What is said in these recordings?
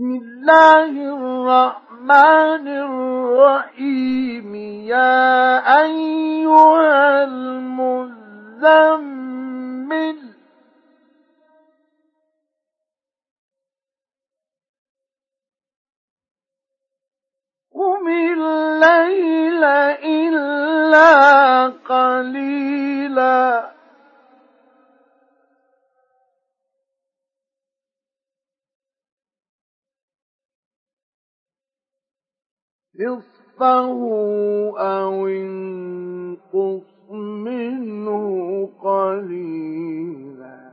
بسم الله الرحمن الرحيم. يا أيها المزمل. قم الليل نصفه أو انقص منه قليلا.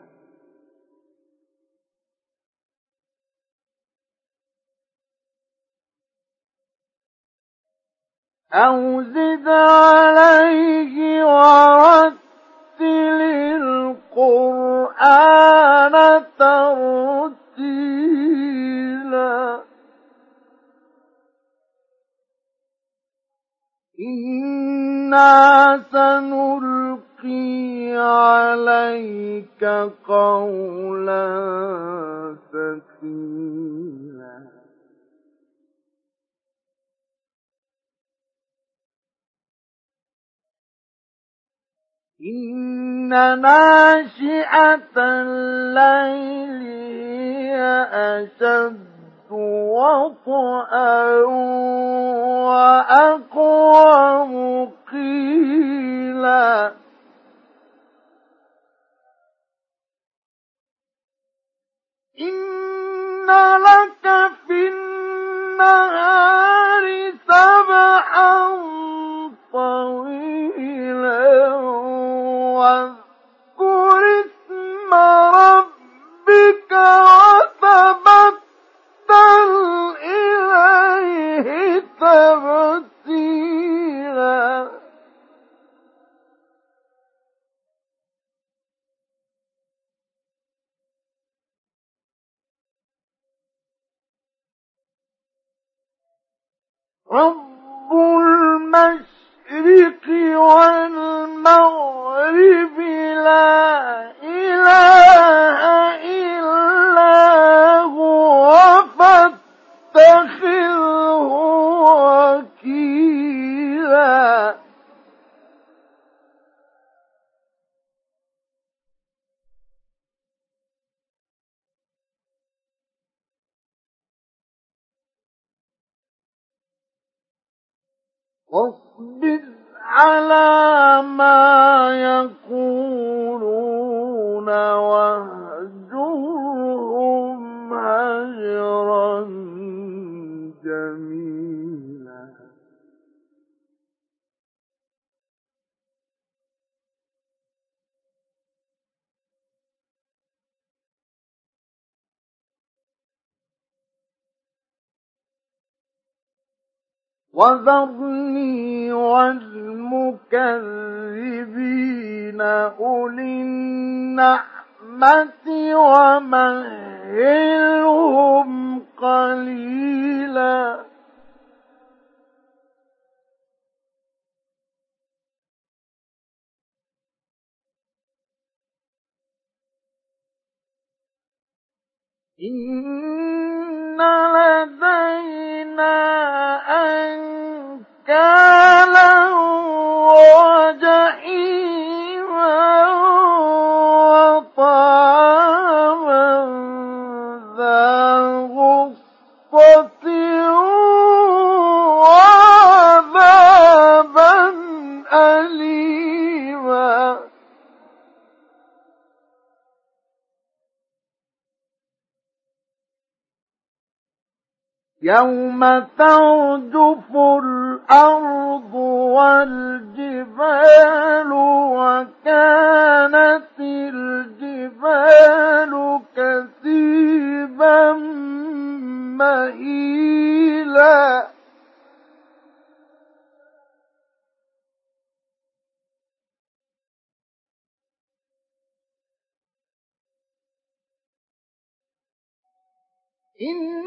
أو زد عليه ورتل القرآن ترتيلا. إنا سنلقي عليك قولا ثقيلا إن ناشئة الليل هي أشد وطئا وأقوم قيلا. إن لك في النهار سبحا طويلا. رب المشرق والمغرب لا إله واصبر على ما يقولون واهجرهم وذرني والمكذبين أولي النعمة ومهلهم قليلا. إن لدينا وجحيما يوم ترجف الأرض والجبال وكانت الجبال كثيبا مهيلا إنا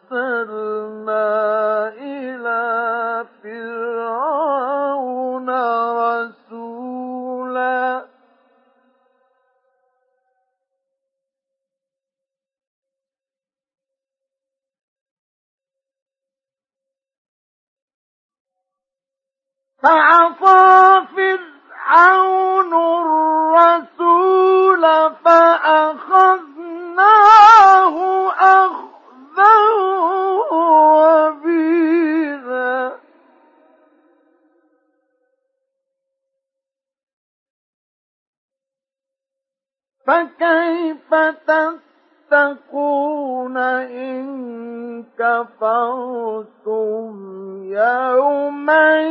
فعصى فرعون الرسول فأخذناه أخذا وبيلا. فكيف تتقون إن كفرتم يوما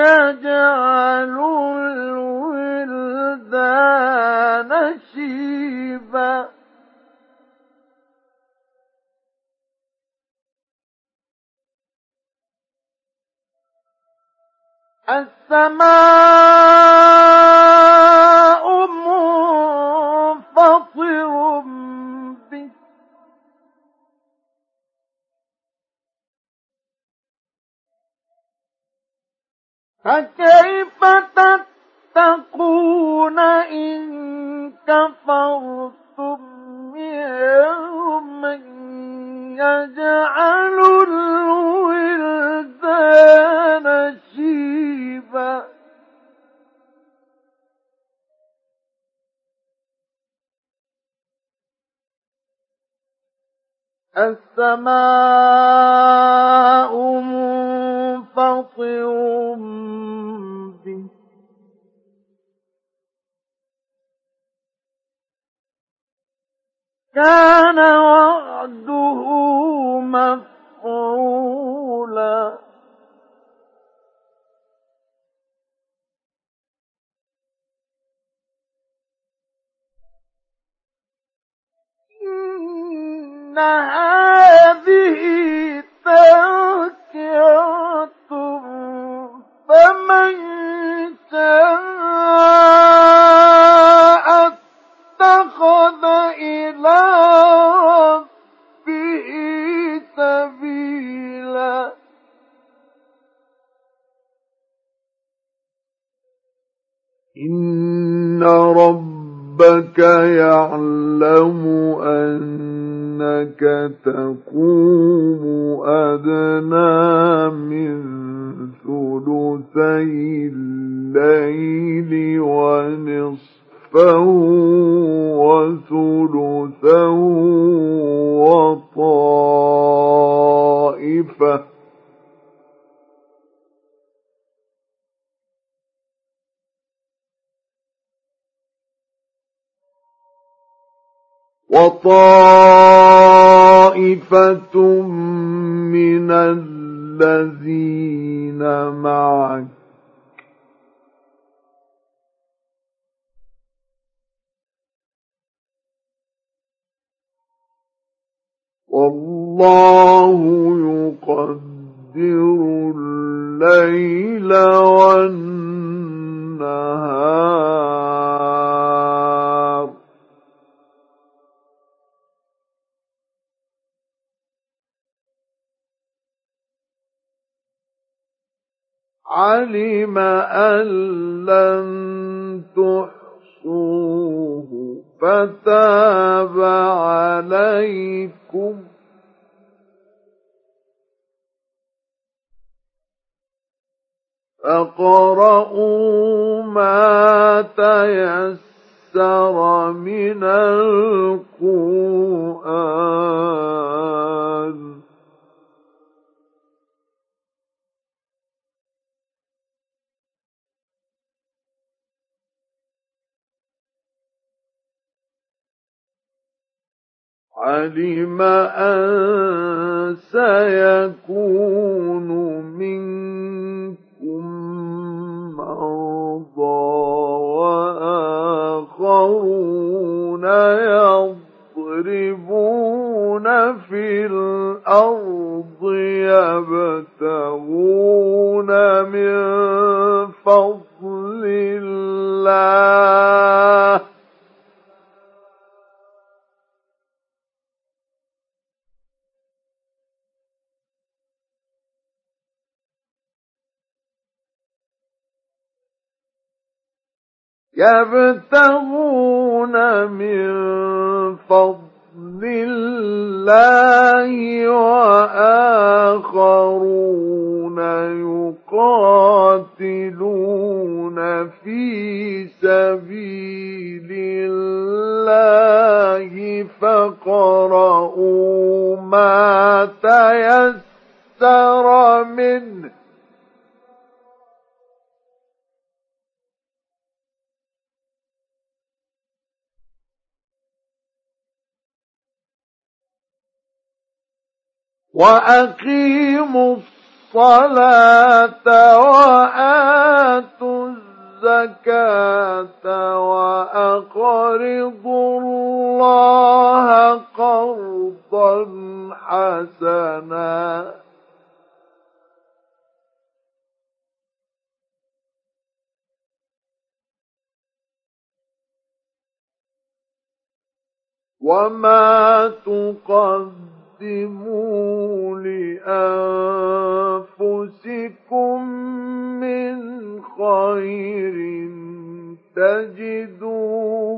يجعل الولدان شيبا. السماء فكيف تتقون إن كفرتم يوما يجعل الولدان شيبا؟ السماء منفطر كان وعده مفعولا. إن هذه إن ربك يعلم أنك تقوم أدنى من ثلثي الليل ونصفه وثلثه وطائفة من الذين معك. والله يقدر الليل والنهار. علم أن لن تحصوه فتاب عليكم. فاقرؤوا ما تيسر من القرآن. علم أن سيكون منكم مرضى وآخرون يضربون في الأرض يبتغون من فضل الله يبتغون من فضل الله وآخرون يقاتلون في سبيل الله فقرؤوا ما تيسر منه وأقيموا الصلاة وآتوا الزكاة وأقرضوا الله قرضا حسنا. وما تقدم تقدموا لأنفسكم من خير تجدوه